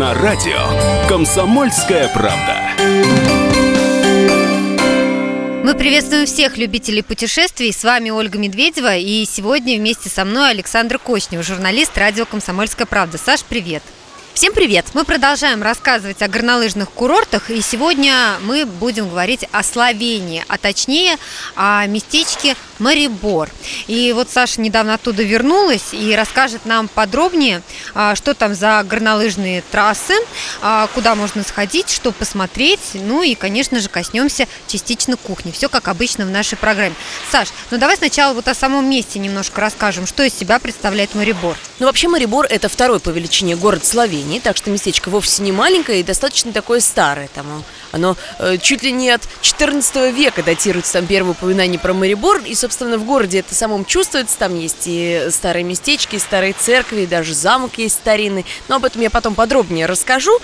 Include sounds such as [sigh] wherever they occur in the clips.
на радио «Комсомольская правда». Мы приветствуем всех любителей путешествий. С вами Ольга Медведева. И сегодня вместе со мной Александр Кочнев, журналист радио «Комсомольская правда». Саш, привет. Всем привет! Мы продолжаем рассказывать о горнолыжных курортах, и сегодня мы будем говорить о Словении, а точнее о местечке Марибор. И вот Саша недавно оттуда вернулась и расскажет нам подробнее, а, что там за горнолыжные трассы, а, куда можно сходить, что посмотреть, ну и, конечно же, коснемся частично кухни. Все как обычно в нашей программе. Саш, ну давай сначала вот о самом месте немножко расскажем, что из себя представляет Марибор. Ну вообще Марибор это второй по величине город Словении так что местечко вовсе не маленькое и достаточно такое старое. Там оно э, чуть ли не от 14 века датируется там первое упоминание про Марибор, и, собственно, в городе это самом чувствуется, там есть и старые местечки, и старые церкви, и даже замок есть старинный, но об этом я потом подробнее расскажу.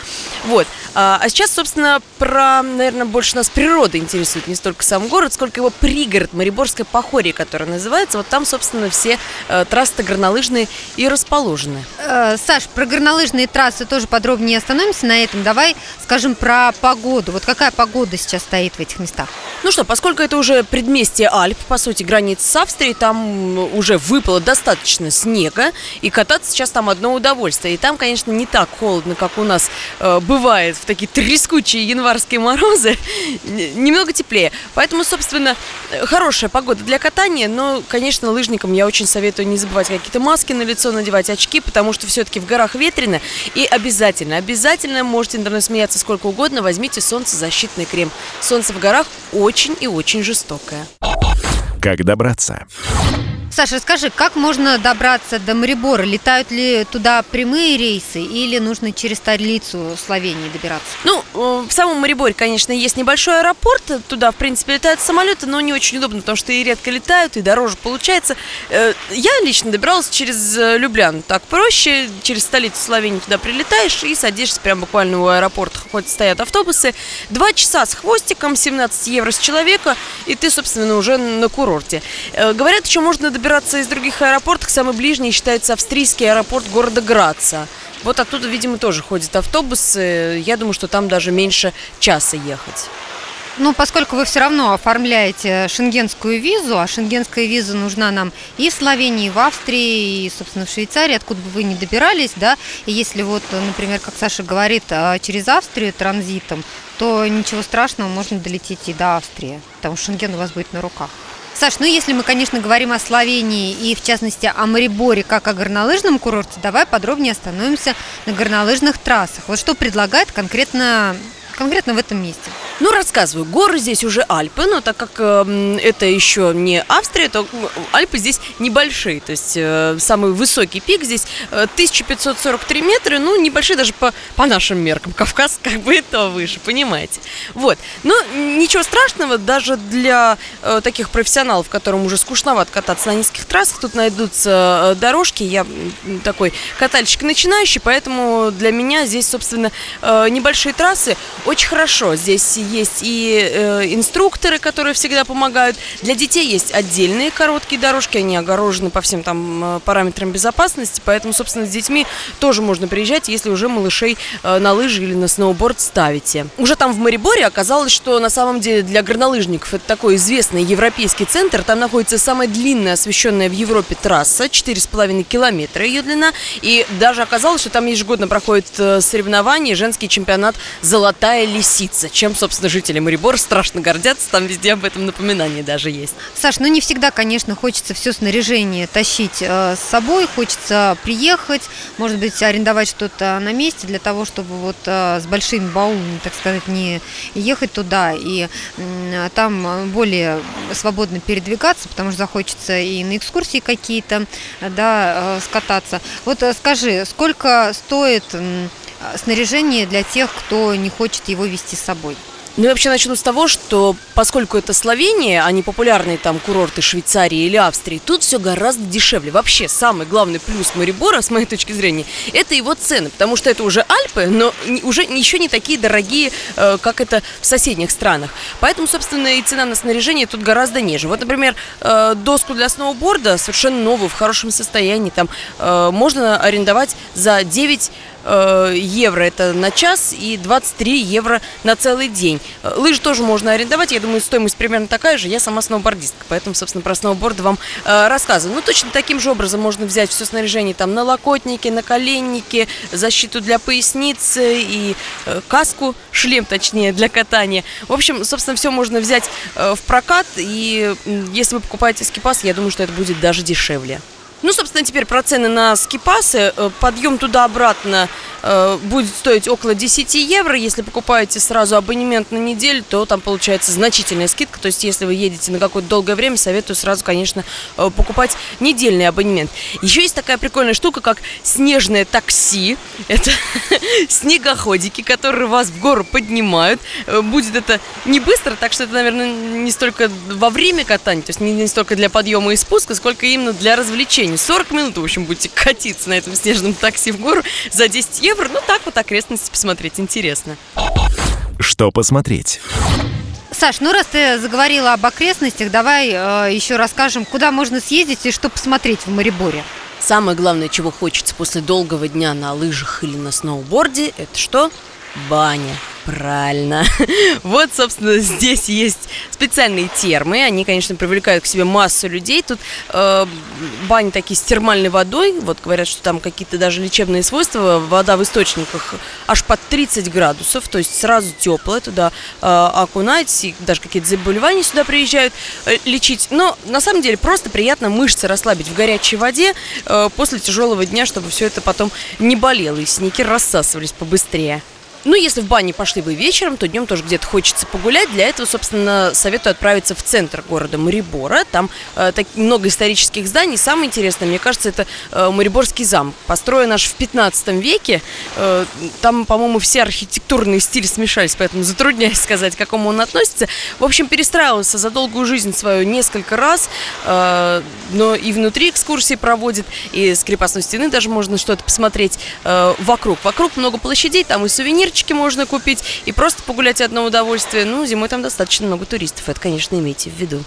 Вот. А, а сейчас, собственно, про, наверное, больше нас природа интересует, не столько сам город, сколько его пригород, Мариборское Похорье, которое называется. Вот там, собственно, все э, трассы горнолыжные и расположены. Э, Саш, про горнолыжные трассы тоже подробнее остановимся на этом. Давай скажем про погоду. Вот какая погода сейчас стоит в этих местах? Ну что, поскольку это уже предместье Альп, по сути, граница с Австрией, там уже выпало достаточно снега, и кататься сейчас там одно удовольствие. И там, конечно, не так холодно, как у нас э, бывает в такие трескучие январские морозы, немного теплее. Поэтому, собственно, хорошая погода для катания, но, конечно, лыжникам я очень советую не забывать какие-то маски на лицо надевать, очки, потому что все-таки в горах ветрено, и обязательно, обязательно можете интернет смеяться сколько угодно, возьмите солнцезащитный крем. Солнце в горах очень и очень жестокое. Как добраться? Саша, скажи, как можно добраться до Марибора? Летают ли туда прямые рейсы или нужно через столицу Словении добираться? Ну, в самом Мариборе, конечно, есть небольшой аэропорт. Туда, в принципе, летают самолеты, но не очень удобно, потому что и редко летают, и дороже получается. Э, я лично добиралась через э, Люблян. Так проще. Через столицу Словении туда прилетаешь и садишься прямо буквально у аэропорта. Хоть стоят автобусы. Два часа с хвостиком, 17 евро с человека, и ты, собственно, уже на курорте. Говорят, еще можно добираться из других аэропортов, самый ближний считается австрийский аэропорт города Граца. Вот оттуда, видимо, тоже ходят автобусы. Я думаю, что там даже меньше часа ехать. Ну, поскольку вы все равно оформляете шенгенскую визу, а шенгенская виза нужна нам и в Словении, и в Австрии, и, собственно, в Швейцарии, откуда бы вы ни добирались, да, и если вот, например, как Саша говорит, а, через Австрию транзитом, то ничего страшного, можно долететь и до Австрии, потому что Шенген у вас будет на руках. Саш, ну если мы, конечно, говорим о Словении и, в частности, о Мариборе как о горнолыжном курорте, давай подробнее остановимся на горнолыжных трассах. Вот что предлагает конкретно, конкретно в этом месте? Ну, рассказываю. Горы здесь уже Альпы, но так как э, это еще не Австрия, то Альпы здесь небольшие. То есть э, самый высокий пик здесь э, 1543 метра, ну, небольшие даже по, по нашим меркам. [laughs] Кавказ как бы и то выше, понимаете. Вот. Но ничего страшного даже для э, таких профессионалов, которым уже скучновато кататься на низких трассах. Тут найдутся э, дорожки. Я такой катальщик начинающий, поэтому для меня здесь, собственно, э, небольшие трассы очень хорошо. Здесь есть и э, инструкторы, которые всегда помогают. Для детей есть отдельные короткие дорожки, они огорожены по всем там э, параметрам безопасности, поэтому, собственно, с детьми тоже можно приезжать, если уже малышей э, на лыжи или на сноуборд ставите. Уже там в Мариборе оказалось, что на самом деле для горнолыжников это такой известный европейский центр. Там находится самая длинная освещенная в Европе трасса, 4,5 километра ее длина. И даже оказалось, что там ежегодно проходит э, соревнование, женский чемпионат «Золотая лисица», чем, собственно, собственно, жители Марибора страшно гордятся, там везде об этом напоминание даже есть. Саш, ну не всегда, конечно, хочется все снаряжение тащить э, с собой, хочется приехать, может быть, арендовать что-то на месте для того, чтобы вот э, с большими баулами, так сказать, не ехать туда и э, там более свободно передвигаться, потому что захочется и на экскурсии какие-то, да, э, скататься. Вот э, скажи, сколько стоит снаряжение для тех, кто не хочет его вести с собой? Ну, я вообще начну с того, что поскольку это Словения, а не популярные там курорты Швейцарии или Австрии, тут все гораздо дешевле. Вообще, самый главный плюс Марибора, с моей точки зрения, это его цены, потому что это уже Альпы, но уже еще не такие дорогие, э, как это в соседних странах. Поэтому, собственно, и цена на снаряжение тут гораздо ниже. Вот, например, э, доску для сноуборда совершенно новую, в хорошем состоянии, там э, можно арендовать за 9 э, евро это на час и 23 евро на целый день. Э, Лыжи тоже можно арендовать, я думаю, стоимость примерно такая же. Я сама сноубордистка, поэтому, собственно, про сноуборд вам э, рассказываю. Ну, точно таким же образом можно взять все снаряжение там налокотники, наколенники, защиту для поясницы и каску, шлем точнее, для катания. В общем, собственно, все можно взять в прокат, и если вы покупаете скипас, я думаю, что это будет даже дешевле. Ну, собственно, теперь про цены на скипасы. Э, Подъем туда-обратно э, будет стоить около 10 евро. Если покупаете сразу абонемент на неделю, то там получается значительная скидка. То есть, если вы едете на какое-то долгое время, советую сразу, конечно, э, покупать недельный абонемент. Еще есть такая прикольная штука, как снежное такси. [laughs] Это снегоходики, которые вас в гору поднимают. Будет это не быстро, так что это, наверное, не столько во время катания, то есть не столько для подъема и спуска, сколько именно для развлечений. 40 минут, в общем, будете катиться на этом снежном такси в гору за 10 евро. Ну, так вот окрестности посмотреть интересно. Что посмотреть? Саш, ну раз ты заговорила об окрестностях, давай э, еще расскажем, куда можно съездить и что посмотреть в Мариборе. Самое главное, чего хочется после долгого дня на лыжах или на сноуборде, это что? Баня. Правильно. [laughs] Вот, собственно, здесь есть специальные термы. Они, конечно, привлекают к себе массу людей. Тут э, бани такие с термальной водой. Вот говорят, что там какие-то даже лечебные свойства. Вода в источниках аж под 30 градусов. То есть сразу теплая. Туда э, окунать. И даже какие-то заболевания сюда приезжают э, лечить. Но на самом деле просто приятно мышцы расслабить в горячей воде э, после тяжелого дня, чтобы все это потом не болело. И синяки рассасывались побыстрее. Ну, если в бане пошли вы вечером, то днем тоже где-то хочется погулять. Для этого, собственно, советую отправиться в центр города Марибора. Там э, так, много исторических зданий. Самое интересное, мне кажется, это э, Мариборский замок. Построен аж в 15 веке. Э, там, по-моему, все архитектурные стили смешались, поэтому затрудняюсь сказать, к какому он относится. В общем, перестраивался за долгую жизнь свою несколько раз, э, но и внутри экскурсии проводит, и с крепостной стены даже можно что-то посмотреть э, вокруг. Вокруг много площадей, там и сувенирчики можно купить, и просто погулять одно удовольствие. Ну, зимой там достаточно много туристов, это, конечно, имейте в виду.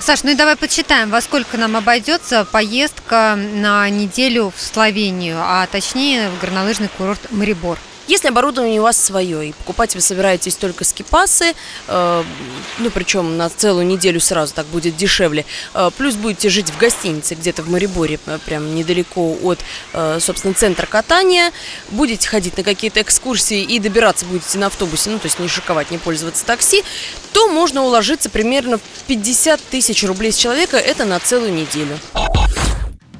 Саш, ну и давай подсчитаем, во сколько нам обойдется поездка на неделю в Словению, а точнее в горнолыжный курорт Марибор. Если оборудование у вас свое, и покупать вы собираетесь только скипасы, э, ну, причем на целую неделю сразу так будет дешевле, э, плюс будете жить в гостинице где-то в Мариборе, э, прям недалеко от, э, собственно, центра катания, будете ходить на какие-то экскурсии и добираться будете на автобусе, ну, то есть не шиковать, не пользоваться такси, то можно уложиться примерно в 50 тысяч рублей с человека, это на целую неделю.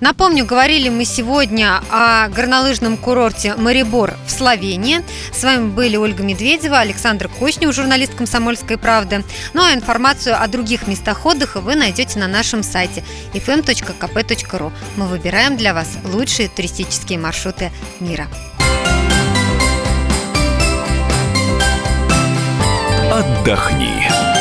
Напомню, говорили мы сегодня о горнолыжном курорте Марибор в Словении. С вами были Ольга Медведева, Александр Кочнев, журналист «Комсомольской правды». Ну а информацию о других местах отдыха вы найдете на нашем сайте fm.kp.ru. Мы выбираем для вас лучшие туристические маршруты мира. Отдохни.